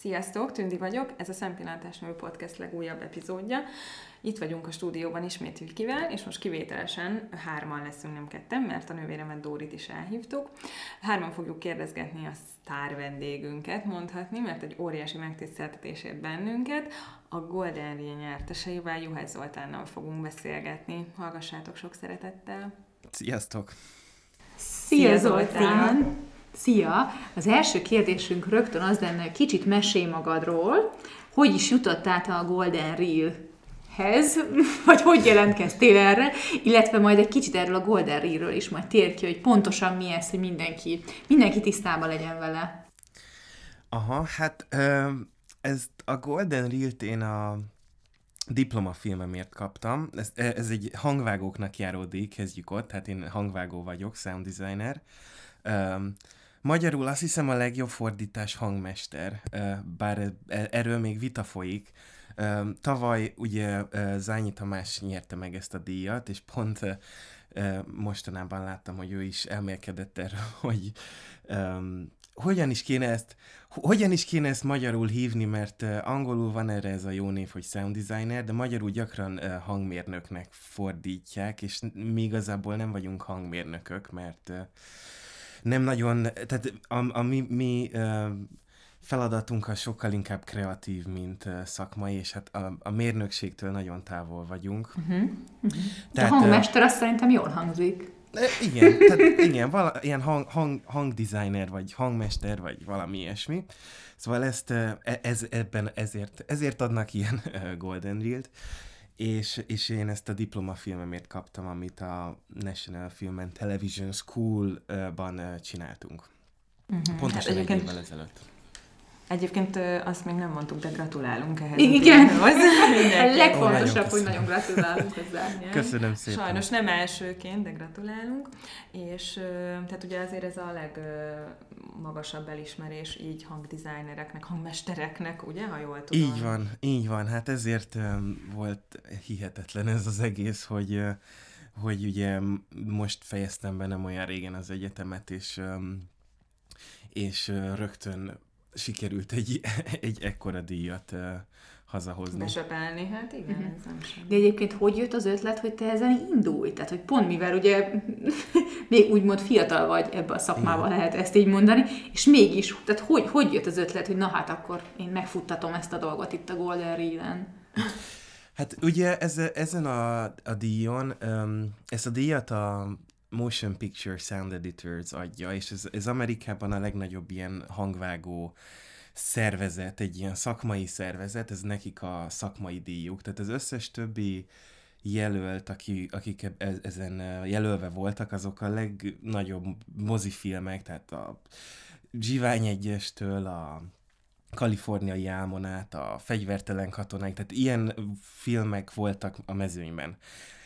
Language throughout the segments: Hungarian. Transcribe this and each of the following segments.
Sziasztok, Tündi vagyok, ez a Szempillantás nevű podcast legújabb epizódja. Itt vagyunk a stúdióban ismét Vikivel, és most kivételesen hárman leszünk, nem ketten, mert a nővéremet Dórit is elhívtuk. Hárman fogjuk kérdezgetni a sztár vendégünket, mondhatni, mert egy óriási megtiszteltetésért bennünket. A Golden Ring nyerteseivel, Juhász Zoltánnal fogunk beszélgetni. Hallgassátok sok szeretettel! Sziasztok! Szia Zoltán! Szia! Az első kérdésünk rögtön az lenne, hogy kicsit mesélj magadról, hogy is jutottál a Golden Reel-hez, vagy hogy jelentkeztél erre, illetve majd egy kicsit erről a Golden Reel-ről is majd tér ki, hogy pontosan mi ez, hogy mindenki, mindenki tisztában legyen vele. Aha, hát ez a Golden Reel-t én a diplomafilmemért kaptam. Ez, ez egy hangvágóknak járó díj, kezdjük ott, hát én hangvágó vagyok, sound designer. Um, Magyarul azt hiszem a legjobb fordítás hangmester, bár e, erről még vita folyik. Tavaly ugye Zányi Tamás nyerte meg ezt a díjat, és pont mostanában láttam, hogy ő is elmélkedett erről, hogy um, hogyan is kéne ezt hogyan is kéne ezt magyarul hívni, mert angolul van erre ez a jó név, hogy sound designer, de magyarul gyakran hangmérnöknek fordítják, és mi igazából nem vagyunk hangmérnökök, mert nem nagyon, tehát a, a mi, mi feladatunk a sokkal inkább kreatív, mint uh, szakmai, és hát a, a mérnökségtől nagyon távol vagyunk. Uh-huh. Uh-huh. Tehát, a hangmester azt szerintem jól hangzik. Igen, tehát igen, vala, ilyen hang, hang, hangdesigner, vagy hangmester, vagy valami ilyesmi. Szóval ezt, e, ez, ebben ezért, ezért adnak ilyen Golden Reel-t és, és én ezt a diplomafilmemért kaptam, amit a National Film and Television School-ban csináltunk. Uh-huh. Pontosan hát egy évvel ezelőtt. Egyébként azt még nem mondtuk, de gratulálunk ehhez. Igen, a legfontosabb, hogy nagyon gratulálunk hozzá. Köszönöm szépen. Sajnos nem elsőként, de gratulálunk. És tehát ugye azért ez a legmagasabb elismerés így hangdesignereknek, hangmestereknek, ugye, ha jól tudom. Így van, így van. Hát ezért volt hihetetlen ez az egész, hogy hogy ugye most fejeztem be nem olyan régen az egyetemet, és és rögtön sikerült egy, egy ekkora díjat uh, hazahozni. Besepelni, hát igen, uh-huh. ez nem sem. De egyébként hogy jött az ötlet, hogy te ezen indulj? Tehát, hogy pont mivel ugye még úgymond fiatal vagy ebbe a szakmába igen. lehet ezt így mondani, és mégis, tehát hogy, hogy jött az ötlet, hogy na hát akkor én megfuttatom ezt a dolgot itt a Golden Reel-en? Hát ugye ez, ezen a, a díjon, um, ezt a díjat a Motion Picture Sound Editors adja, és ez, ez Amerikában a legnagyobb ilyen hangvágó szervezet, egy ilyen szakmai szervezet, ez nekik a szakmai díjuk. Tehát az összes többi jelölt, aki, akik e, ezen jelölve voltak, azok a legnagyobb mozifilmek, tehát a Zsivány egyestől a kaliforniai álmonát, a fegyvertelen katonák, tehát ilyen filmek voltak a mezőnyben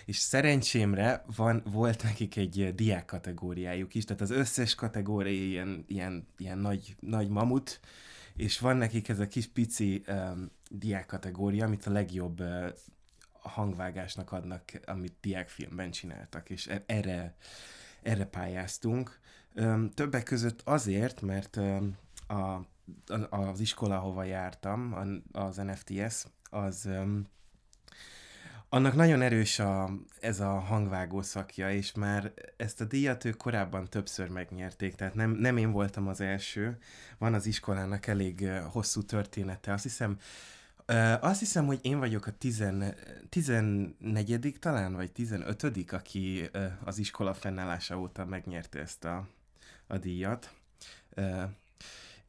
és szerencsémre van, volt nekik egy diák kategóriájuk is, tehát az összes kategória ilyen, ilyen, ilyen nagy, nagy mamut, és van nekik ez a kis pici um, diák kategória, amit a legjobb uh, hangvágásnak adnak, amit diákfilmben csináltak, és e- erre, erre pályáztunk. Um, többek között azért, mert um, a, az iskola, ahova jártam, az NFTS, az um, annak nagyon erős a, ez a hangvágó szakja, és már ezt a díjat ők korábban többször megnyerték, tehát nem, nem én voltam az első. Van az iskolának elég hosszú története. Azt hiszem, azt hiszem, hogy én vagyok a tizen, 14 talán, vagy 15 aki az iskola fennállása óta megnyerte ezt a, a díjat.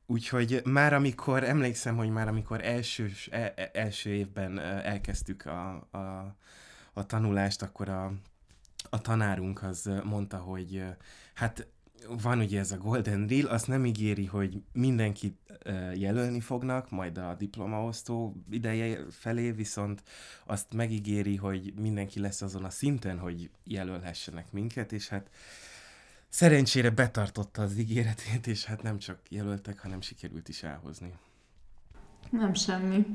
Úgyhogy már amikor, emlékszem, hogy már amikor első, e, e, első évben elkezdtük a, a, a tanulást, akkor a, a tanárunk az mondta, hogy hát van ugye ez a Golden Reel, azt nem ígéri, hogy mindenkit jelölni fognak, majd a diplomaosztó ideje felé, viszont azt megígéri, hogy mindenki lesz azon a szinten, hogy jelölhessenek minket, és hát szerencsére betartotta az ígéretét, és hát nem csak jelöltek, hanem sikerült is elhozni. Nem semmi.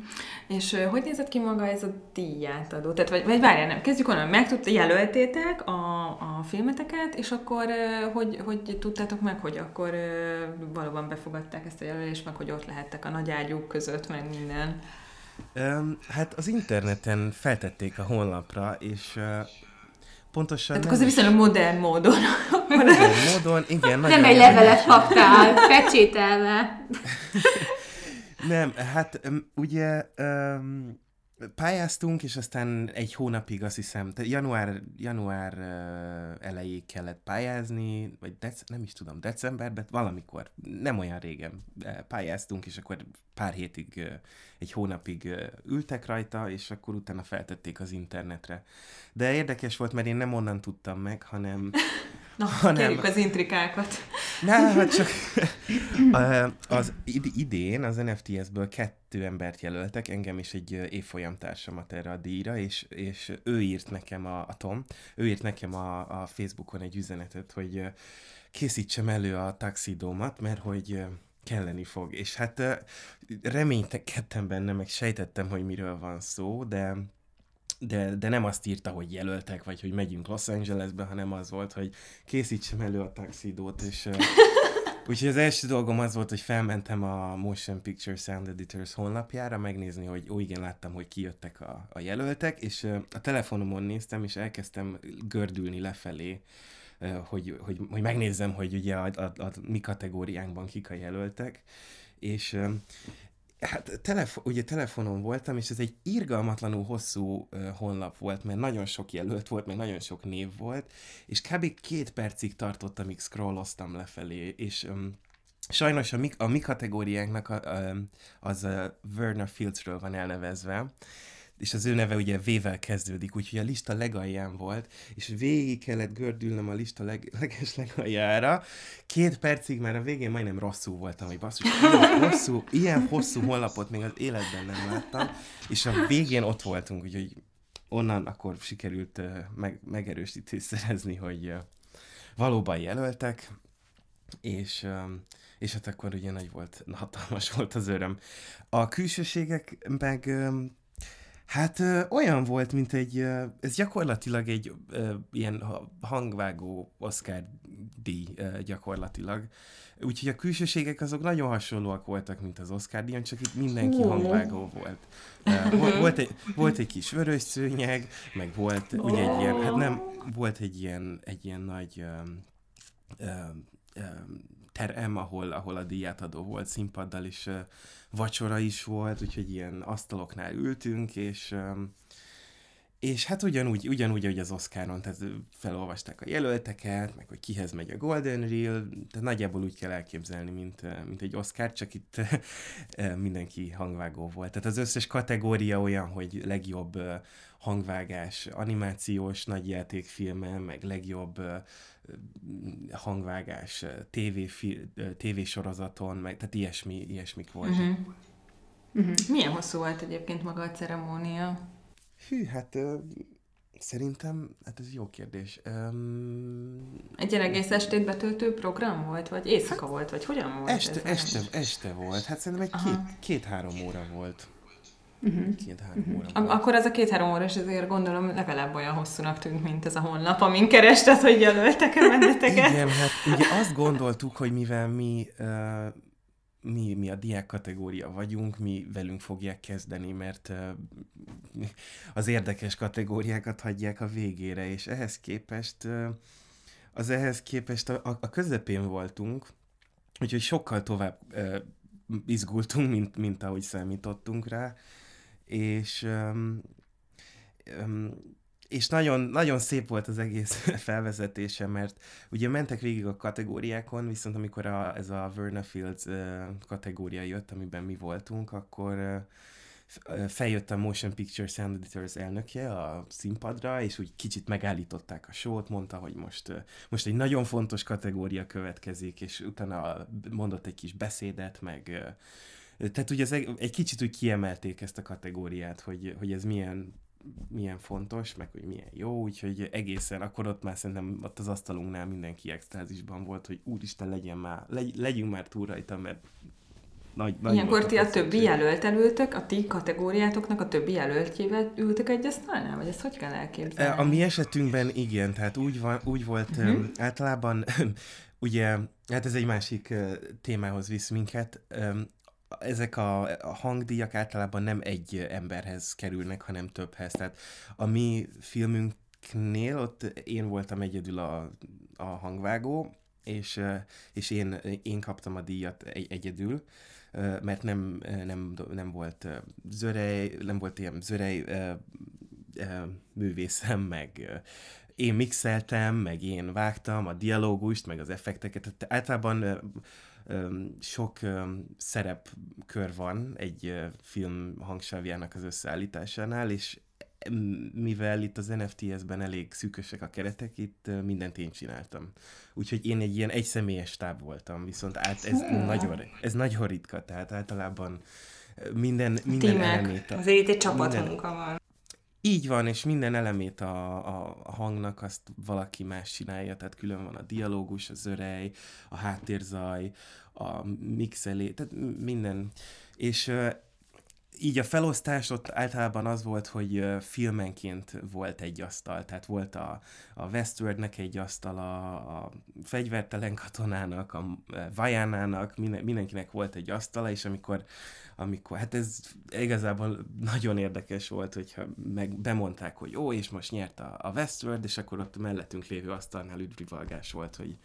És uh, hogy nézett ki maga ez a díjátadó? Tehát, vagy, vagy várjál, nem, kezdjük onnan, meg tudta, jelöltétek a, a filmeteket, és akkor uh, hogy, hogy tudtátok meg, hogy akkor uh, valóban befogadták ezt a jelölést, meg hogy ott lehettek a nagy ágyúk között, meg minden? Um, hát az interneten feltették a honlapra, és uh, pontosan... Tehát azért viszonylag modern módon. Modern módon, igen. Nem egy levelet kaptál, pecsételve. Nem, hát ugye um, pályáztunk, és aztán egy hónapig azt hiszem, tehát január, január uh, elejéig kellett pályázni, vagy dec- nem is tudom, decemberben, valamikor, nem olyan régen pályáztunk, és akkor pár hétig, egy hónapig ültek rajta, és akkor utána feltették az internetre. De érdekes volt, mert én nem onnan tudtam meg, hanem Na, hanem... kérjük az intrikákat. Nem, hát csak az idén az NFTS-ből kettő embert jelöltek, engem is egy évfolyam társamat erre a díjra, és, és ő írt nekem, a, a Tom, ő írt nekem a, a Facebookon egy üzenetet, hogy készítsem elő a taxidómat, mert hogy kelleni fog. És hát reménykedtem benne, meg sejtettem, hogy miről van szó, de de, de nem azt írta, hogy jelöltek, vagy hogy megyünk Los Angelesbe, hanem az volt, hogy készítsem elő a taxidót, és Úgyhogy az első dolgom az volt, hogy felmentem a Motion Picture Sound Editors honlapjára, megnézni, hogy ó, igen, láttam, hogy kijöttek a, a jelöltek, és a telefonomon néztem, és elkezdtem gördülni lefelé, hogy, hogy, hogy megnézzem, hogy ugye a, a, a mi kategóriánkban kik a jelöltek, és Hát telefo- ugye telefonon voltam, és ez egy irgalmatlanul hosszú honlap volt, mert nagyon sok jelölt volt, meg nagyon sok név volt, és kb. két percig tartott, amíg scrolloztam lefelé, és um, sajnos a mi, a mi kategóriánknak a, a, az a Werner Fieldsről van elnevezve, és az ő neve ugye V-vel kezdődik, úgyhogy a lista legalján volt, és végig kellett gördülnöm a lista leg, leges legaljára. Két percig már a végén majdnem rosszul voltam, hogy basszus, hosszú, ilyen hosszú honlapot még az életben nem láttam, és a végén ott voltunk, úgyhogy onnan akkor sikerült uh, meg, megerősítést szerezni, hogy uh, valóban jelöltek, és, és hát akkor ugye nagy volt, hatalmas volt az öröm. A külsőségek meg Hát ö, olyan volt, mint egy, ö, ez gyakorlatilag egy ö, ilyen hangvágó Oscar díj ö, gyakorlatilag. Úgyhogy a külsőségek azok nagyon hasonlóak voltak, mint az Oscar díjon, csak itt mindenki hangvágó volt. Volt, egy, volt egy kis vörös szőnyeg, meg volt ugye egy ilyen, hát nem, volt egy ilyen, egy ilyen nagy um, um, um, terem, ahol, ahol a díjátadó volt színpaddal, uh, vacsora is volt, úgyhogy ilyen asztaloknál ültünk, és és hát ugyanúgy, ugyanúgy, hogy az Oscaron, tehát felolvasták a jelölteket, meg hogy kihez megy a Golden Reel, tehát nagyjából úgy kell elképzelni, mint, mint egy Oscar, csak itt mindenki hangvágó volt. Tehát az összes kategória olyan, hogy legjobb hangvágás animációs nagyjátékfilme, meg legjobb hangvágás tévésorozaton, meg, tehát ilyesmi, ilyesmik voltak. Uh-huh. Uh-huh. Milyen hosszú volt egyébként maga a ceremónia? Hű, hát ö, szerintem, hát ez jó kérdés. Um, Egy ilyen egész estét betöltő program volt, vagy éjszaka hát, volt, vagy hogyan volt este, ez? Este, este volt, hát szerintem egy két, két-három óra volt. Uh-huh. Két-három uh-huh. óra. Ak- akkor ez a két-három óra, és ezért gondolom legalább olyan hosszúnak tűnt, mint ez a honlap, amin kerested, hogy jelöltek-e benneteket. Igen, hát ugye azt gondoltuk, hogy mivel mi uh, mi, mi a diák kategória vagyunk, mi velünk fogják kezdeni, mert az érdekes kategóriákat hagyják a végére, és ehhez képest az ehhez képest a, a közepén voltunk, úgyhogy sokkal tovább izgultunk, mint, mint ahogy számítottunk rá, és um, um, és nagyon, nagyon szép volt az egész felvezetése, mert ugye mentek végig a kategóriákon, viszont amikor a, ez a Verna Fields kategória jött, amiben mi voltunk, akkor feljött a Motion Picture Sound Editors elnöke a színpadra, és úgy kicsit megállították a sót, mondta, hogy most, most egy nagyon fontos kategória következik, és utána mondott egy kis beszédet, meg tehát ugye ez egy, egy kicsit úgy kiemelték ezt a kategóriát, hogy, hogy ez milyen milyen fontos, meg hogy milyen jó, úgyhogy egészen akkor ott már szerintem ott az asztalunknál mindenki extázisban volt, hogy úristen legyen már, legy, legyünk már túl rajta, mert nagy, nagy Ilyenkor ti a többi jelöltel ültök, a ti kategóriátoknak a többi jelöltjével ültök egy asztalnál? Vagy ezt hogy kell elképzelni? E, A mi esetünkben igen, tehát úgy, van, úgy volt uh-huh. általában, ugye, hát ez egy másik ö, témához visz minket, ezek a, hangdíjak általában nem egy emberhez kerülnek, hanem többhez. Tehát a mi filmünknél ott én voltam egyedül a, a hangvágó, és, és én, én kaptam a díjat egy, egyedül, mert nem, nem, nem volt zörej, nem volt ilyen zörej művészem, meg én mixeltem, meg én vágtam a dialógust, meg az effekteket. Tehát általában sok szerepkör van egy film hangsávjának az összeállításánál, és mivel itt az NFTS-ben elég szűkösek a keretek, itt mindent én csináltam. Úgyhogy én egy ilyen egyszemélyes stáb voltam, viszont át, ez, nagyon, ez nagyon ritka, tehát általában minden, minden Tímek. elemét. a- Azért itt egy minden- csapatmunka van. Így van, és minden elemét a, a, a hangnak azt valaki más csinálja, tehát külön van a dialógus, az örej, a háttérzaj, a mixelé, tehát minden. És így a felosztás ott általában az volt, hogy filmenként volt egy asztal, tehát volt a, a Westwardnek egy asztala, a fegyvertelen katonának, a Vajánának, minden, mindenkinek volt egy asztala, és amikor amikor, hát ez igazából nagyon érdekes volt, hogyha meg bemondták, hogy ó, és most nyert a, a Westworld, és akkor ott a mellettünk lévő asztalnál üdvivalgás volt, hogy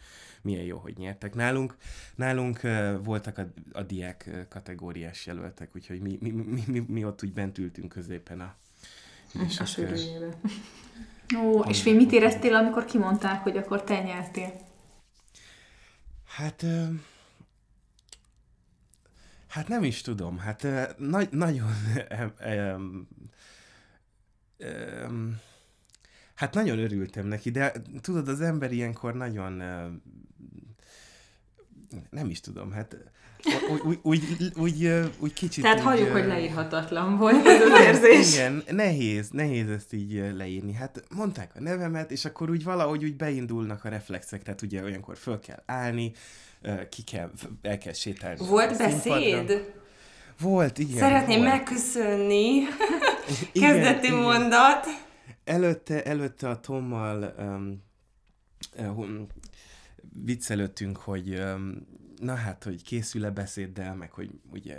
milyen jó, hogy nyertek. Nálunk, nálunk uh, voltak a, a diák kategóriás jelöltek, úgyhogy mi, mi, mi, mi, mi ott úgy bent ültünk középen a, és a sűrűjébe. Ó, és mi mit éreztél, amikor kimondták, hogy akkor te nyertél? Hát... ö, Hát nem is tudom, hát nagy, nagyon... Hát nagyon örültem neki, de tudod, az ember ilyenkor nagyon... Nem is tudom, hát úgy, úgy, úgy, úgy, kicsit... Tehát halljuk, hogy leírhatatlan volt ez az érzés. igen, nehéz, nehéz ezt így leírni. Hát mondták a nevemet, és akkor úgy valahogy úgy beindulnak a reflexek, tehát ugye olyankor föl kell állni, ki kell, el kell sétálni. Volt beszéd? Volt, igen. Szeretném volt. megköszönni. Igen, Kezdeti igen. mondat. Előtte, előtte a Tommal um, um, viccelődtünk, hogy um, na hát, hogy készül-e beszéddel, meg hogy ugye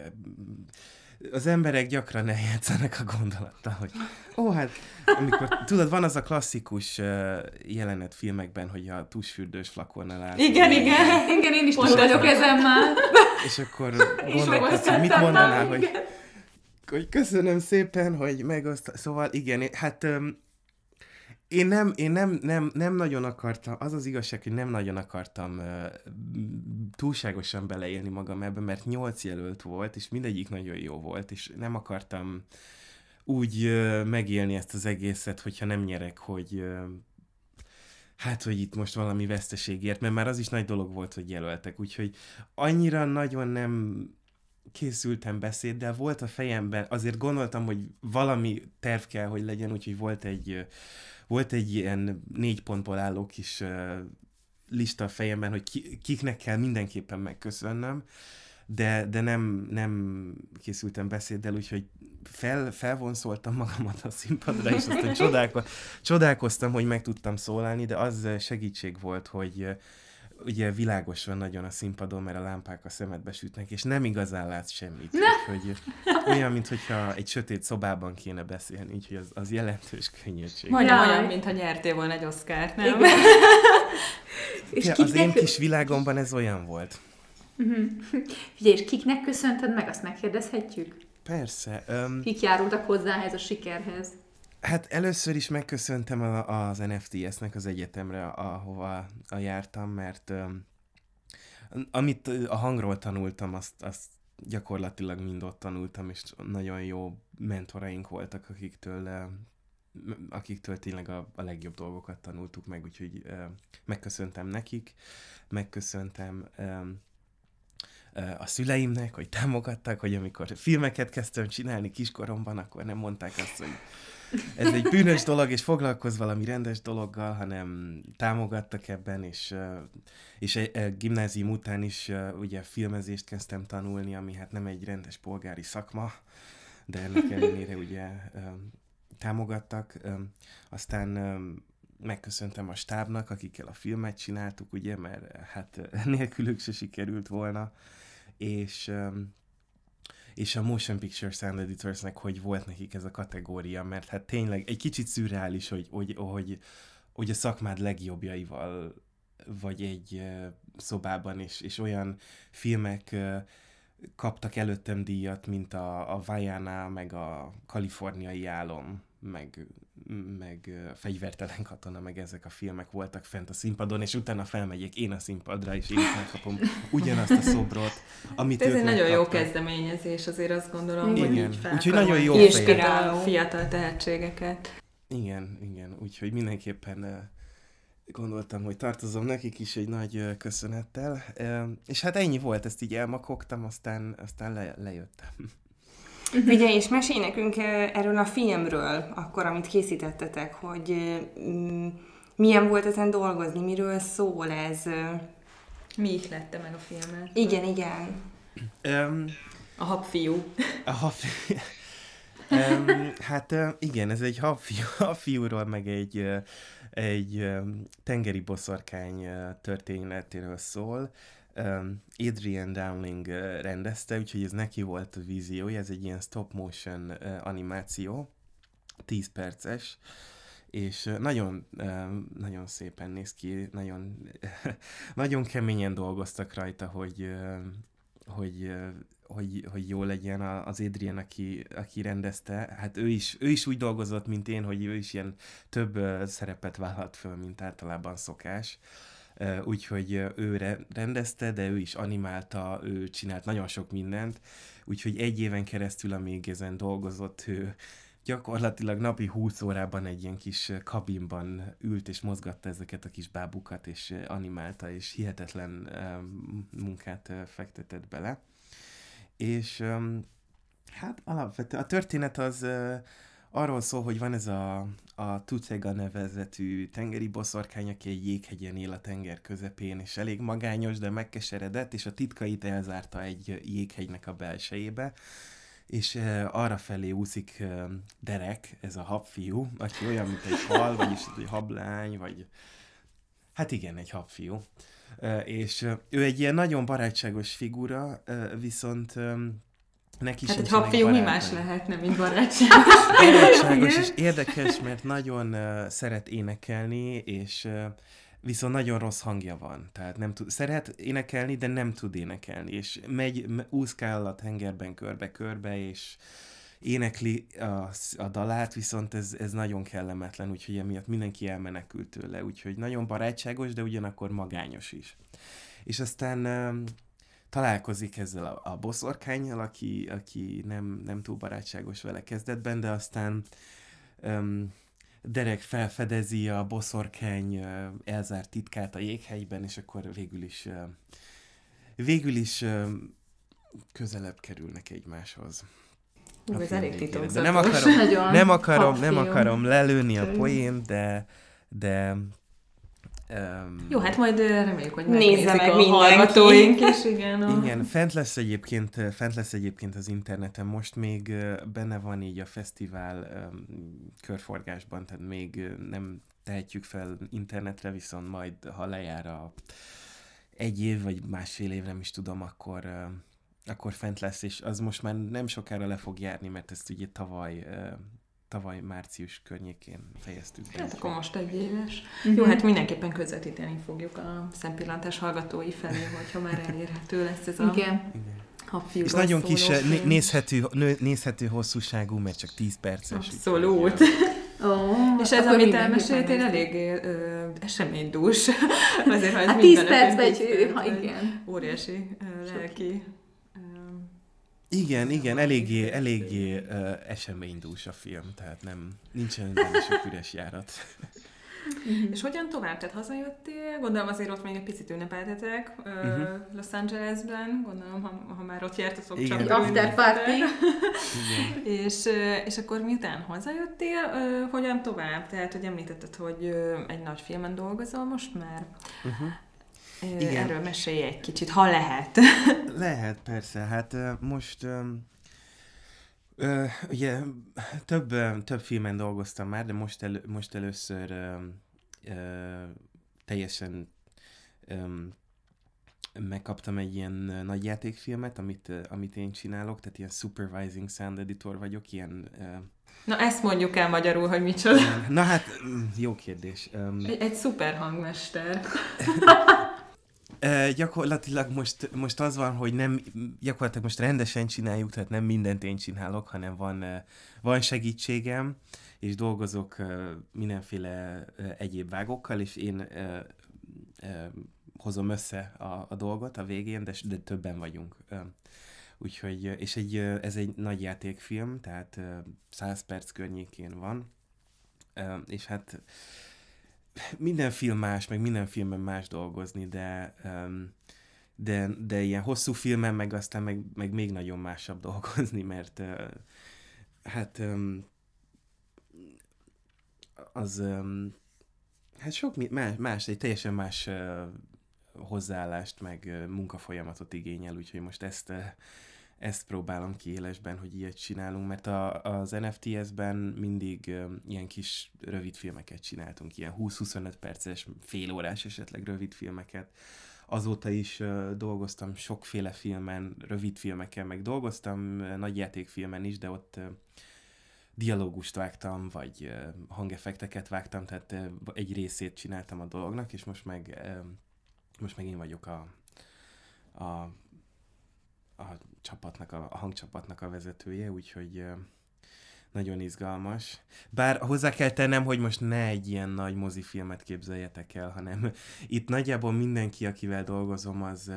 az emberek gyakran eljátszanak a gondolattal, hogy ó, hát amikor, tudod, van az a klasszikus uh, jelenet filmekben, hogy a tusfürdős flakonnal áll. Igen, igen. Igen, én is Pont vagyok ezen már. És akkor gondolkodsz, hogy mit mondanál, hogy, hogy köszönöm szépen, hogy megoszt... Szóval igen, hát öm, én nem, én nem, nem, nem nagyon akartam, az az igazság, hogy nem nagyon akartam ö, túlságosan beleélni magam ebbe, mert nyolc jelölt volt, és mindegyik nagyon jó volt, és nem akartam úgy ö, megélni ezt az egészet, hogyha nem nyerek, hogy ö, hát, hogy itt most valami veszteségért, mert már az is nagy dolog volt, hogy jelöltek, úgyhogy annyira nagyon nem készültem beszéddel, volt a fejemben, azért gondoltam, hogy valami terv kell, hogy legyen, úgyhogy volt egy, volt egy ilyen négy pontból álló kis lista a fejemben, hogy ki, kiknek kell mindenképpen megköszönnöm, de, de nem, nem készültem beszéddel, úgyhogy fel, felvonszoltam magamat a színpadra, és aztán csodálko, csodálkoztam, hogy meg tudtam szólalni, de az segítség volt, hogy ugye világos van nagyon a színpadon, mert a lámpák a szemedbe sütnek, és nem igazán látsz semmit. Úgyhogy olyan, mintha egy sötét szobában kéne beszélni, úgyhogy az, az jelentős könnyűség. Majdnem olyan, mintha nyertél volna egy Oscar-t, nem? Igen. És Ja, az én kis világomban ez olyan volt. figyelj, és kiknek köszönted meg, azt megkérdezhetjük? Persze. Um, Kik járultak hozzá ehhez a sikerhez? Hát először is megköszöntem a, az NFTS-nek az egyetemre, ahova a jártam, mert um, amit a hangról tanultam, azt, azt gyakorlatilag mind ott tanultam, és nagyon jó mentoraink voltak, akiktől, akiktől tényleg a, a legjobb dolgokat tanultuk meg, úgyhogy eh, megköszöntem nekik, megköszöntem em, eh, a szüleimnek, hogy támogattak, hogy amikor filmeket kezdtem csinálni kiskoromban, akkor nem mondták azt, hogy ez egy bűnös dolog, és foglalkozz valami rendes dologgal, hanem támogattak ebben, és, és a gimnázium után is ugye filmezést kezdtem tanulni, ami hát nem egy rendes polgári szakma, de ennek ellenére ugye támogattak. Aztán megköszöntem a stábnak, akikkel a filmet csináltuk, ugye, mert hát nélkülük se sikerült volna, és és a Motion Picture Sound Editorsnek, hogy volt nekik ez a kategória, mert hát tényleg egy kicsit szürreális, hogy, hogy, hogy, hogy a szakmád legjobbjaival vagy egy szobában, és, és olyan filmek kaptak előttem díjat, mint a, a Vajana, meg a Kaliforniai álom, meg, meg Fegyvertelen katona, meg ezek a filmek voltak fent a színpadon, és utána felmegyek én a színpadra, és én megkapom ugyanazt a szobrot, amit Ez egy nagyon jó kezdeményezés, azért azt gondolom, igen. hogy így Úgyhogy nagyon jó inspiráló fiatal tehetségeket. Igen, igen, úgyhogy mindenképpen gondoltam, hogy tartozom nekik is egy nagy köszönettel, és hát ennyi volt, ezt így elmakogtam, aztán, aztán le, lejöttem. Ugye, és mesélj nekünk erről a filmről, akkor, amit készítettetek, hogy mm, milyen volt ezen dolgozni, miről szól ez? Mi ihlette meg a filmet? Igen, igen. Um, a habfiú. A habfiú. um, hát igen, ez egy habfiú, habfiúról, meg egy, egy tengeri boszorkány történetéről szól. Adrian Dowling rendezte, úgyhogy ez neki volt a víziója, ez egy ilyen stop motion animáció, 10 perces, és nagyon, nagyon szépen néz ki, nagyon, nagyon keményen dolgoztak rajta, hogy, hogy, hogy, hogy jó legyen az Adrian, aki, aki rendezte. Hát ő is, ő is úgy dolgozott, mint én, hogy ő is ilyen több szerepet vállalt föl, mint általában szokás úgyhogy ő rendezte, de ő is animálta, ő csinált nagyon sok mindent, úgyhogy egy éven keresztül, amíg ezen dolgozott, ő gyakorlatilag napi 20 órában egy ilyen kis kabinban ült és mozgatta ezeket a kis bábukat, és animálta, és hihetetlen munkát fektetett bele. És hát alapvetően a történet az arról szól, hogy van ez a, a Tutega nevezetű tengeri boszorkány, aki egy jéghegyen él a tenger közepén, és elég magányos, de megkeseredett, és a titkait elzárta egy jéghegynek a belsejébe, és uh, arra felé úszik uh, Derek, ez a habfiú, aki olyan, mint egy hal, vagyis egy hablány, vagy hát igen, egy habfiú. Uh, és ő egy ilyen nagyon barátságos figura, viszont Neki hát egy habfiú mi más lehetne, mint barátságos. barátságos és érdekes, mert nagyon uh, szeret énekelni, és uh, viszont nagyon rossz hangja van. Tehát nem tud, szeret énekelni, de nem tud énekelni, és megy, úszkál a tengerben körbe-körbe, és énekli a, a dalát, viszont ez, ez nagyon kellemetlen, úgyhogy emiatt mindenki elmenekült tőle, úgyhogy nagyon barátságos, de ugyanakkor magányos is. És aztán találkozik ezzel a, a boszorkányjal, aki, aki nem, nem túl barátságos vele kezdetben, de aztán um, Derek felfedezi a boszorkány uh, elzárt titkát a jéghegyben, és akkor végül is uh, végül is uh, közelebb kerülnek egymáshoz. Hú, ez elég titokzatos. Nem akarom, nem akarom, nem akarom lelőni a poént, de, de Um, Jó, hát majd reméljük, hogy nézze meg a hallgatóink is, igen. A... Igen, fent lesz, egyébként, fent lesz egyébként az interneten, most még benne van így a fesztivál um, körforgásban, tehát még nem tehetjük fel internetre, viszont majd, ha lejár a egy év, vagy másfél év, nem is tudom, akkor, uh, akkor fent lesz, és az most már nem sokára le fog járni, mert ezt ugye tavaly uh, tavaly március környékén fejeztük be. Hát akkor most egy éves. Uh-huh. Jó, hát mindenképpen közvetíteni fogjuk a szempillantás hallgatói felé, hogyha már elérhető lesz ez a Igen. És nagyon kis nézhető, nézhető hosszúságú, mert csak 10 perces. Abszolút. Oh, és ez, amit elmeséltél, elég ö, eseménydús. Azért, ha ez hát 10 percben egy, ha igen. Óriási lelki igen, igen, eléggé, eléggé uh, eseménydús a film, tehát nem, nincsen benne sok üres járat. Uh-huh. És hogyan tovább? Tehát hazajöttél, gondolom azért ott még egy picit ünnepeltetek uh-huh. Los Angelesben, gondolom, ha, ha már ott jártatok Igen. csak. After party. és, és akkor miután hazajöttél, hogyan tovább? Tehát, hogy említetted, hogy egy nagy filmen dolgozol most már. Uh-huh. Igen. Erről mesélj egy kicsit, ha lehet. lehet, persze. Hát most ugye több, több filmen dolgoztam már, de most, elő, most először teljesen megkaptam egy ilyen nagy játékfilmet, amit, amit én csinálok, tehát ilyen supervising sound editor vagyok, ilyen... Na ezt mondjuk el magyarul, hogy micsoda. Na hát, mm, jó kérdés. Egy, egy szuper hangmester. Uh, gyakorlatilag most, most az van, hogy nem, gyakorlatilag most rendesen csináljuk, tehát nem mindent én csinálok, hanem van, van segítségem, és dolgozok mindenféle egyéb vágokkal, és én hozom össze a, a dolgot a végén, de, de többen vagyunk. Úgyhogy, és egy, ez egy nagy játékfilm, tehát uh, 100 perc környékén van, és hát minden film más, meg minden filmben más dolgozni, de, de, de ilyen hosszú filmen meg aztán meg, meg még nagyon másabb dolgozni, mert hát az hát sok más, más, egy teljesen más uh, hozzáállást, meg munkafolyamatot igényel, úgyhogy most ezt ezt próbálom ki élesben, hogy ilyet csinálunk, mert a, az NFTS-ben mindig um, ilyen kis rövid filmeket csináltunk, ilyen 20-25 perces, fél órás esetleg rövid filmeket. Azóta is uh, dolgoztam sokféle filmen, rövid filmeken, meg dolgoztam uh, nagyjátékfilmen is, de ott uh, dialógust vágtam, vagy uh, hangeffekteket vágtam, tehát uh, egy részét csináltam a dolognak, és most meg, uh, most meg én vagyok a, a a csapatnak, a, hangcsapatnak a vezetője, úgyhogy nagyon izgalmas. Bár hozzá kell tennem, hogy most ne egy ilyen nagy mozifilmet képzeljetek el, hanem itt nagyjából mindenki, akivel dolgozom, az uh,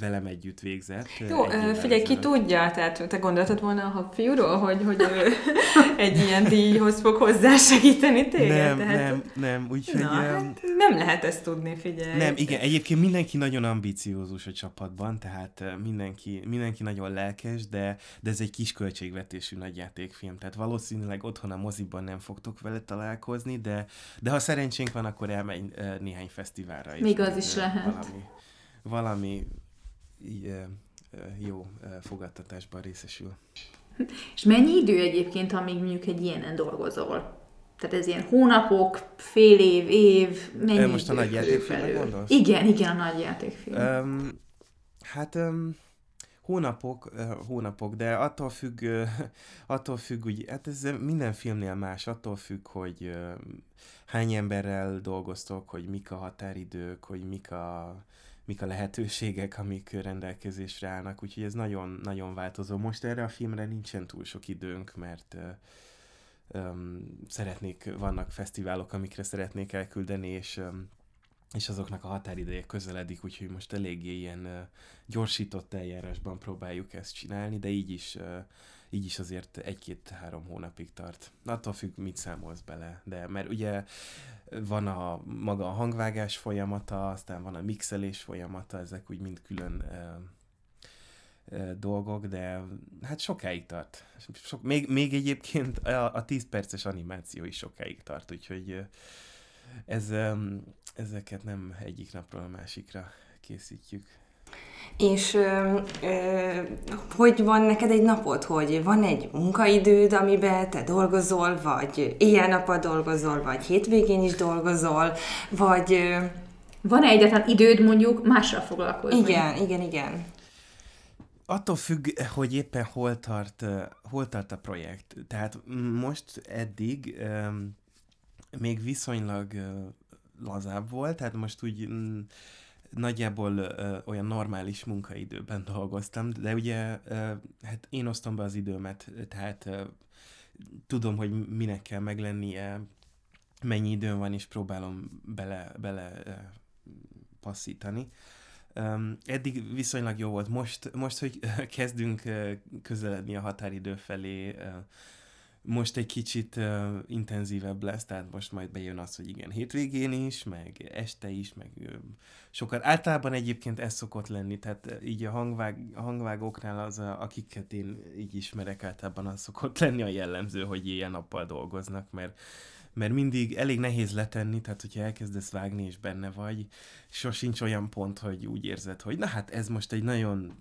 velem együtt végzett. Jó, uh, figyelj, ki tudja, tehát te gondoltad volna a habfiúról, hogy, hogy ő egy ilyen díjhoz fog hozzá segíteni téged? Nem, tehát... nem, nem, úgyhogy... Na, hát nem lehet ezt tudni, figyelj. Nem, igen, egyébként mindenki nagyon ambiciózus a csapatban, tehát mindenki, mindenki nagyon lelkes, de, de ez egy kis költségvetésű nagyjátékfilm nem. Tehát valószínűleg otthon a moziban nem fogtok vele találkozni, de, de ha szerencsénk van, akkor elmegy néhány fesztiválra is. Még az is lehet. Valami, valami jó fogadtatásban részesül. És mennyi idő egyébként, amíg mondjuk egy ilyenen dolgozol? Tehát ez ilyen hónapok, fél év, év, mennyi Most a nagy játékfilmre gondolsz? Igen, igen, a nagy játékfilm. Um, hát um, hónapok, hónapok, de attól függ, attól függ, úgy, hát ez minden filmnél más, attól függ, hogy hány emberrel dolgoztok, hogy mik a határidők, hogy mik a, mik a lehetőségek, amik rendelkezésre állnak, úgyhogy ez nagyon, nagyon változó. Most erre a filmre nincsen túl sok időnk, mert um, szeretnék, vannak fesztiválok, amikre szeretnék elküldeni, és um, és azoknak a határideje közeledik, úgyhogy most eléggé ilyen uh, gyorsított eljárásban próbáljuk ezt csinálni, de így is, így is azért egy-két-három hónapig tart. Attól függ, mit számolsz bele, de mert ugye van a maga a hangvágás folyamata, aztán van a mixelés folyamata, ezek úgy mind külön dolgok, de hát sokáig tart. Sok, még, még egyébként a, a 10 perces animáció is sokáig tart, úgyhogy ez, ezeket nem egyik napról a másikra készítjük. És ö, ö, hogy van neked egy napod, hogy van egy munkaidőd, amiben te dolgozol, vagy éjjel-nappal dolgozol, vagy hétvégén is dolgozol, vagy... Ö... Van-e egyáltalán időd mondjuk másra foglalkozni? Igen, igen, igen. Attól függ, hogy éppen hol tart, hol tart a projekt. Tehát most eddig um, még viszonylag lazább volt, tehát most úgy mm, nagyjából olyan normális munkaidőben dolgoztam, de ugye hát én osztom be az időmet, tehát tudom, hogy minek kell meglennie, mennyi időm van, és próbálom bele, bele passzítani. Um, eddig viszonylag jó volt. Most, most hogy kezdünk közeledni a határidő felé, uh, most egy kicsit uh, intenzívebb lesz, tehát most majd bejön az, hogy igen, hétvégén is, meg este is, meg uh, sokat. Általában egyébként ez szokott lenni, tehát így a, hangvág, a hangvágóknál az, a, akiket én így ismerek, általában az szokott lenni a jellemző, hogy éjjel-nappal dolgoznak, mert mert mindig elég nehéz letenni, tehát hogyha elkezdesz vágni és benne vagy, sosincs olyan pont, hogy úgy érzed, hogy na hát ez most egy nagyon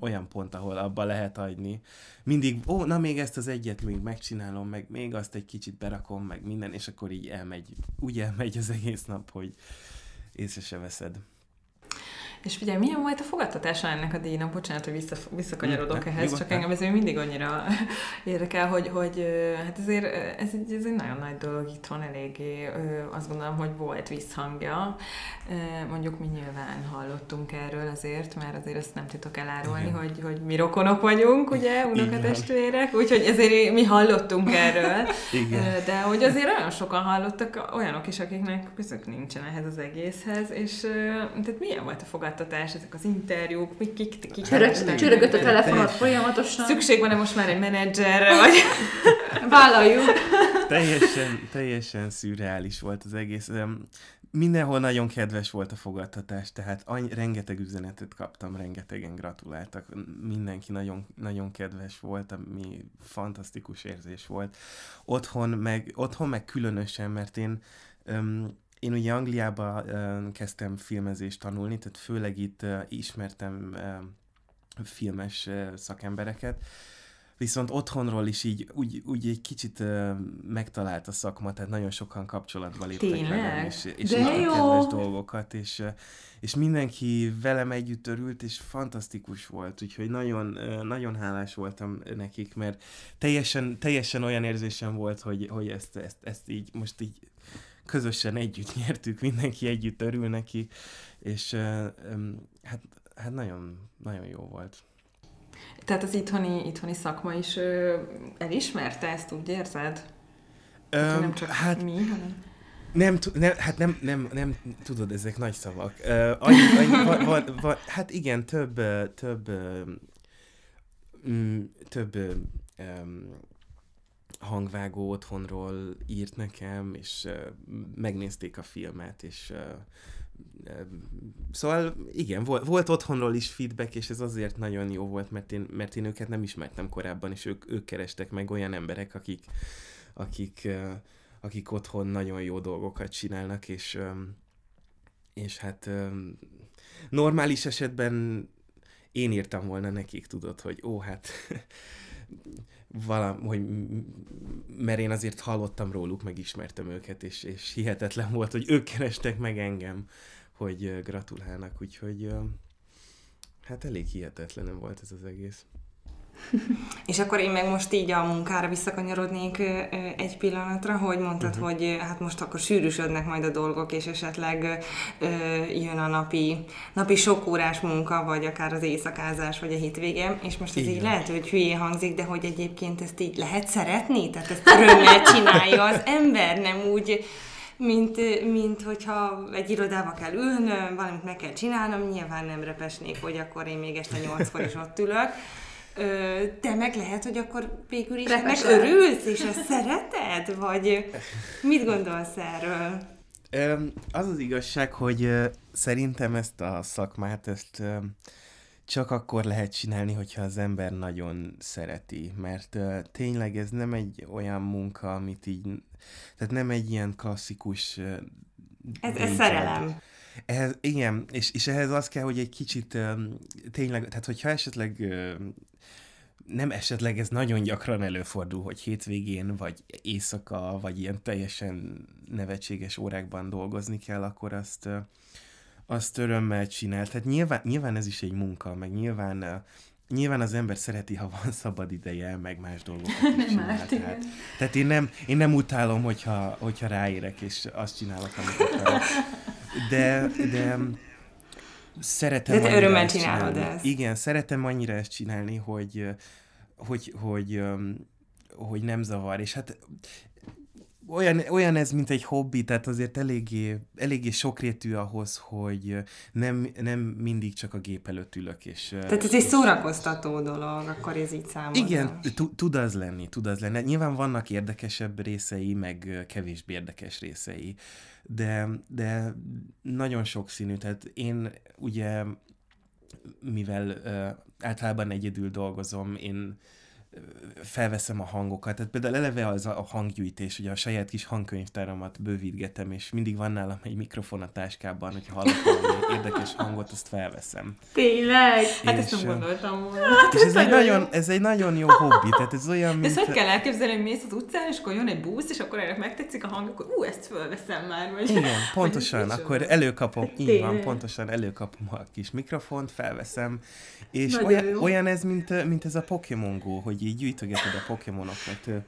olyan pont, ahol abba lehet hagyni. Mindig, ó, na még ezt az egyet még megcsinálom, meg még azt egy kicsit berakom, meg minden, és akkor így elmegy, úgy elmegy az egész nap, hogy észre se veszed. És figyelj, milyen volt a fogadtatása ennek a díjnak? Bocsánat, hogy vissza, visszakanyarodok mm, ehhez, csak engem ez mindig annyira érdekel, hogy, hogy hát ezért ez egy, ez egy nagyon nagy dolog itthon, eléggé azt gondolom, hogy volt visszhangja. Mondjuk mi nyilván hallottunk erről azért, mert azért ezt nem tudok elárulni, hogy, hogy mi rokonok vagyunk, ugye, unokatestvérek, úgyhogy ezért mi hallottunk erről. Igen. De hogy azért olyan sokan hallottak, olyanok is, akiknek közök nincsen ehhez az egészhez, és tehát milyen volt a fogadtatás? Szolgáltatás, ezek az interjúk, kik, kik, kik Csörögött a telefonot folyamatosan. Szükség van-e most már egy menedzserre, vagy... Vállaljuk. teljesen, teljesen szürreális volt az egész. Mindenhol nagyon kedves volt a fogadtatás, tehát any, rengeteg üzenetet kaptam, rengetegen gratuláltak, mindenki nagyon, nagyon kedves volt, ami fantasztikus érzés volt. Otthon meg, otthon meg különösen, mert én um, én ugye Angliába kezdtem filmezést tanulni, tehát főleg itt ismertem filmes szakembereket, viszont otthonról is így úgy, úgy egy kicsit uh, megtalált a szakma, tehát nagyon sokan kapcsolatba léptek Tényleg? velem, és, és kedves dolgokat, és, és mindenki velem együtt örült, és fantasztikus volt, úgyhogy nagyon, nagyon hálás voltam nekik, mert teljesen, teljesen olyan érzésem volt, hogy, hogy ezt, ezt, ezt így most így közösen együtt nyertük, mindenki együtt örül neki, és hát, hát nagyon, nagyon jó volt. Tehát az itthoni, itthoni szakma is ö, elismerte ezt, úgy érzed? Öm, nem csak hát, mi, hanem... Nem, nem, hát nem, nem, nem, tudod, ezek nagy szavak. Uh, annyi, annyi, va, va, va, hát igen, több, több, um, több um, hangvágó otthonról írt nekem, és megnézték a filmet, és szóval igen, volt, volt otthonról is feedback, és ez azért nagyon jó volt, mert én, mert én őket nem ismertem korábban, és ők, ők kerestek meg olyan emberek, akik, akik, akik otthon nagyon jó dolgokat csinálnak, és, és hát normális esetben én írtam volna nekik, tudod, hogy ó, hát valam, hogy mert én azért hallottam róluk, megismertem őket, és, és hihetetlen volt, hogy ők kerestek meg engem, hogy gratulálnak, úgyhogy hát elég hihetetlen volt ez az egész. És akkor én meg most így a munkára visszakanyarodnék egy pillanatra, hogy mondtad, uh-huh. hogy hát most akkor sűrűsödnek majd a dolgok, és esetleg jön a napi, napi sok órás munka, vagy akár az éjszakázás, vagy a hétvége, és most ez Igen. így lehet, hogy hülyé hangzik, de hogy egyébként ezt így lehet szeretni? Tehát ezt örömmel csinálja az ember, nem úgy mint, mint hogyha egy irodába kell ülnöm, valamit meg kell csinálnom, nyilván nem repesnék, hogy akkor én még este nyolckor is ott ülök, te meg lehet, hogy akkor végül is meg örülsz, és ezt szereted? Vagy mit gondolsz erről? Az az igazság, hogy szerintem ezt a szakmát, ezt csak akkor lehet csinálni, hogyha az ember nagyon szereti, mert tényleg ez nem egy olyan munka, amit így, tehát nem egy ilyen klasszikus ez, ez szerelem. Ehhez, igen, és, és ehhez az kell, hogy egy kicsit tényleg, tehát hogyha esetleg nem esetleg ez nagyon gyakran előfordul, hogy hétvégén, vagy éjszaka, vagy ilyen teljesen nevetséges órákban dolgozni kell, akkor azt, azt örömmel csinál. Tehát nyilván, nyilván ez is egy munka, meg nyilván Nyilván az ember szereti, ha van szabad ideje, meg más dolgokat is csinál. tehát, tehát én nem, én nem utálom, hogyha, hogyha ráérek, és azt csinálok, amit akarok. De, de szeretem De örömmel csinálod ezt. Igen, szeretem annyira ezt csinálni, hogy, hogy, hogy, hogy nem zavar. És hát olyan, olyan ez, mint egy hobbi, tehát azért eléggé, eléggé sokrétű ahhoz, hogy nem, nem mindig csak a gép előtt ülök. És, tehát ez egy szórakoztató dolog, akkor ez így számomra. Igen, tud az lenni, tud az lenni. Nyilván vannak érdekesebb részei, meg kevésbé érdekes részei, de, de nagyon sokszínű, tehát én ugye, mivel uh, általában egyedül dolgozom, én felveszem a hangokat. Tehát például eleve az a hanggyűjtés, ugye a saját kis hangkönyvtáramat bővítgetem, és mindig van nálam egy mikrofon a táskában, hogyha hallok valami érdekes hangot, azt felveszem. Tényleg? Hát és, ezt nem gondoltam volna. És ez egy, nagyon, ez egy nagyon jó hobbi, tehát ez olyan, mint... Ezt hogy kell elképzelni, hogy mész az utcán, és akkor jön egy busz, és akkor ennek megtetszik a hang, akkor ú, ezt fölveszem már. Vagy, Igen, pontosan, vagy akkor előkapom, így van, pontosan előkapom a kis mikrofont, felveszem, és olyan, olyan, ez, mint, mint ez a Pokémon Go, hogy hogy így gyűjtögeted a Pokémonokat.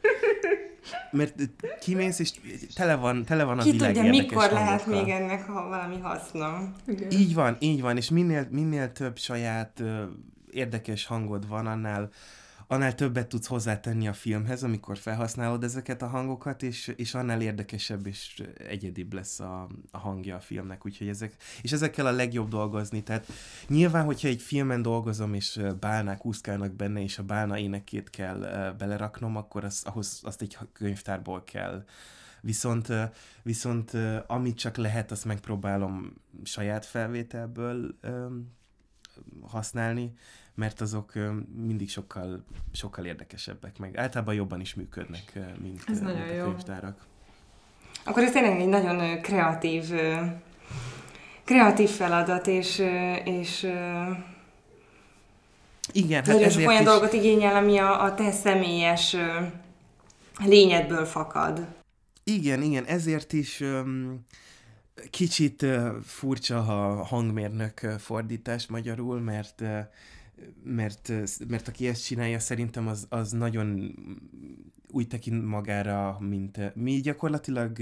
Mert kimész, és tele van, tele van a Ki világ tudja, mikor hangokkal. lehet még ennek ha valami haszna. Igen. Így van, így van, és minél, minél több saját uh, érdekes hangod van, annál annál többet tudsz hozzátenni a filmhez, amikor felhasználod ezeket a hangokat, és, és annál érdekesebb és egyedibb lesz a, a hangja a filmnek, úgyhogy ezek, és ezekkel a legjobb dolgozni, tehát nyilván, hogyha egy filmen dolgozom, és bálnák úszkálnak benne, és a bálna énekét kell beleraknom, akkor az, ahhoz azt egy könyvtárból kell. Viszont, viszont amit csak lehet, azt megpróbálom saját felvételből használni, mert azok mindig sokkal, sokkal érdekesebbek, meg általában jobban is működnek, mint, ez mint a könyvtárak. Akkor ez tényleg egy nagyon kreatív, kreatív feladat, és, és igen, hát nagyon sok olyan is... dolgot igényel, ami a, a te személyes lényedből fakad. Igen, igen, ezért is um, kicsit furcsa a hangmérnök fordítás magyarul, mert mert, mert aki ezt csinálja, szerintem az, az nagyon úgy tekint magára, mint mi gyakorlatilag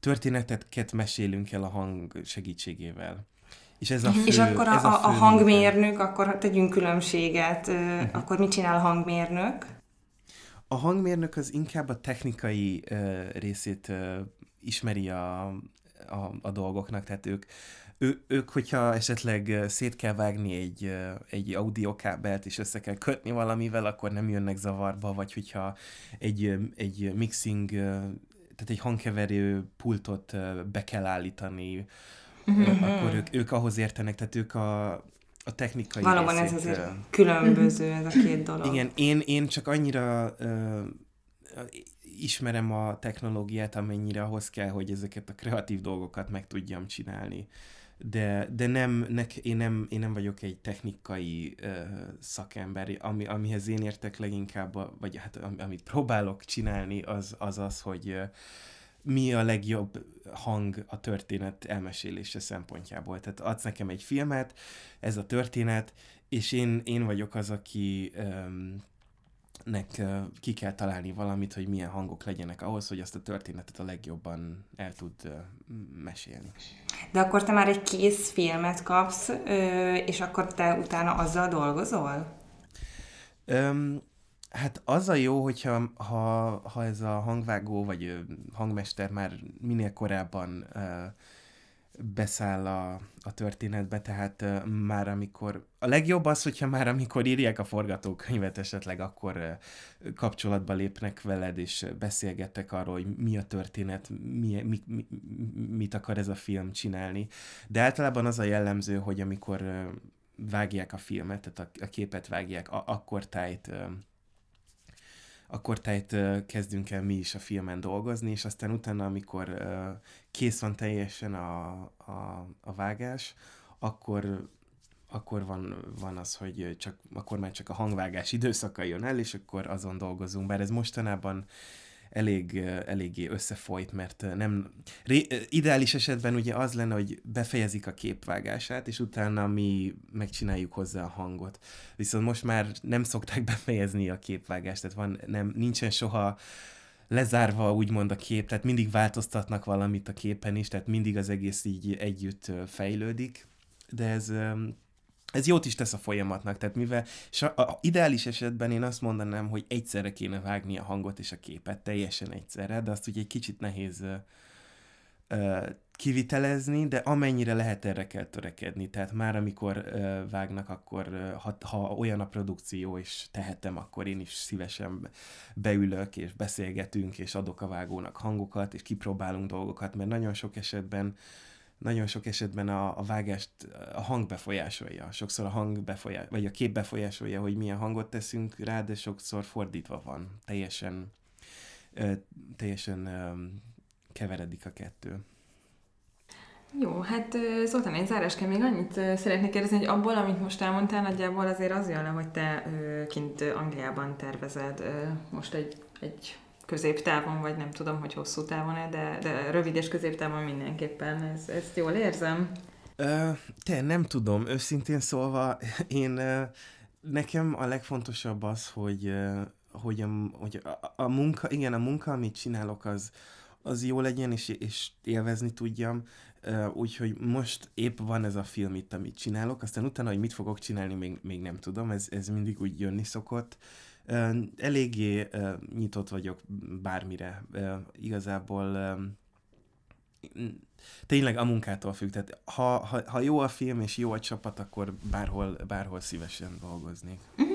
történeteket mesélünk el a hang segítségével. És, ez a fő, és akkor a, ez a, a hangmérnök, akkor tegyünk különbséget, uh-huh. akkor mit csinál a hangmérnök? A hangmérnök az inkább a technikai uh, részét uh, ismeri a, a, a dolgoknak, tehát ők ő, ők, hogyha esetleg szét kell vágni egy, egy audiokábelt, és össze kell kötni valamivel, akkor nem jönnek zavarba, vagy hogyha egy, egy mixing, tehát egy hangkeverő pultot be kell állítani, mm-hmm. akkor ők, ők ahhoz értenek, tehát ők a, a technikai Valóban részét, ez azért különböző ez a két dolog. Igen, én, én csak annyira uh, ismerem a technológiát, amennyire ahhoz kell, hogy ezeket a kreatív dolgokat meg tudjam csinálni de, de nem, nek, én, nem, én nem vagyok egy technikai uh, szakember, ami, amihez én értek leginkább, vagy hát amit próbálok csinálni, az az, az hogy uh, mi a legjobb hang a történet elmesélése szempontjából. Tehát adsz nekem egy filmet, ez a történet, és én, én vagyok az, aki um, nek ki kell találni valamit, hogy milyen hangok legyenek ahhoz, hogy azt a történetet a legjobban el tud mesélni. De akkor te már egy kész filmet kapsz, és akkor te utána azzal dolgozol? Um, hát az a jó, hogyha ha, ha ez a hangvágó vagy hangmester már minél korábban uh, beszáll a, a történetbe, tehát uh, már amikor, a legjobb az, hogyha már amikor írják a forgatókönyvet esetleg, akkor uh, kapcsolatba lépnek veled, és beszélgettek arról, hogy mi a történet, mi, mi, mi, mit akar ez a film csinálni. De általában az a jellemző, hogy amikor uh, vágják a filmet, tehát a, a képet vágják, a, akkor tájt akkor tájt kezdünk el mi is a filmen dolgozni, és aztán utána, amikor kész van teljesen a, a, a vágás, akkor akkor van, van az, hogy csak, akkor már csak a hangvágás időszaka jön el, és akkor azon dolgozunk. Bár ez mostanában elég, eléggé összefolyt, mert nem... Ré, ideális esetben ugye az lenne, hogy befejezik a képvágását, és utána mi megcsináljuk hozzá a hangot. Viszont most már nem szokták befejezni a képvágást, tehát van, nem, nincsen soha lezárva úgymond a kép, tehát mindig változtatnak valamit a képen is, tehát mindig az egész így együtt fejlődik, de ez ez jót is tesz a folyamatnak, tehát mivel a, a ideális esetben én azt mondanám, hogy egyszerre kéne vágni a hangot és a képet, teljesen egyszerre, de azt ugye egy kicsit nehéz uh, uh, kivitelezni, de amennyire lehet erre kell törekedni. Tehát már amikor uh, vágnak, akkor ha, ha olyan a produkció, és tehetem, akkor én is szívesen beülök, és beszélgetünk, és adok a vágónak hangokat, és kipróbálunk dolgokat, mert nagyon sok esetben uh, nagyon sok esetben a, a vágást a hang befolyásolja. Sokszor a hang befolyásolja, vagy a kép befolyásolja, hogy milyen hangot teszünk rá, de sokszor fordítva van. Teljesen, ö, teljesen ö, keveredik a kettő. Jó, hát Zoltán, én zárásként még annyit szeretnék kérdezni, hogy abból, amit most elmondtál, nagyjából azért az jön le, hogy te kint Angliában tervezed most egy, egy középtávon, vagy nem tudom, hogy hosszú távon de, de rövid és középtávon mindenképpen. Ez, ezt jól érzem? Ö, te, nem tudom. Őszintén szólva, én nekem a legfontosabb az, hogy, hogy, a, hogy a, a munka, igen, a munka, amit csinálok, az, az jó legyen, és, és élvezni tudjam. Úgyhogy most épp van ez a film itt, amit csinálok, aztán utána, hogy mit fogok csinálni, még, még nem tudom, ez, ez mindig úgy jönni szokott. Eléggé nyitott vagyok bármire. Igazából tényleg a munkától függ. Tehát ha, ha, ha jó a film és jó a csapat, akkor bárhol, bárhol szívesen dolgoznék. Uh-huh.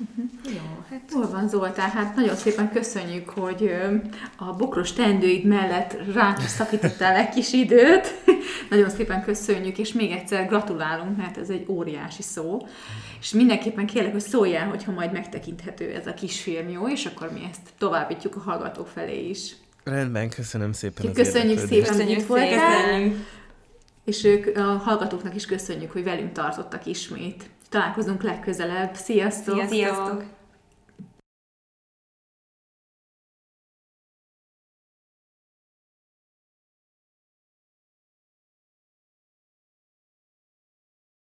Uh-huh. Jó, hát hol van Zoltán? Hát nagyon szépen köszönjük, hogy a bokros tendőid mellett ránk szakítottál egy kis időt. nagyon szépen köszönjük, és még egyszer gratulálunk, mert ez egy óriási szó. És mindenképpen kérlek, hogy szóljál, hogyha majd megtekinthető ez a kisfilm, jó? És akkor mi ezt továbbítjuk a hallgatók felé is. Rendben, köszönöm szépen Köszönjük szépen, hogy itt voltál. És ők, a hallgatóknak is köszönjük, hogy velünk tartottak ismét. Találkozunk legközelebb. Sziasztok! Sziasztok!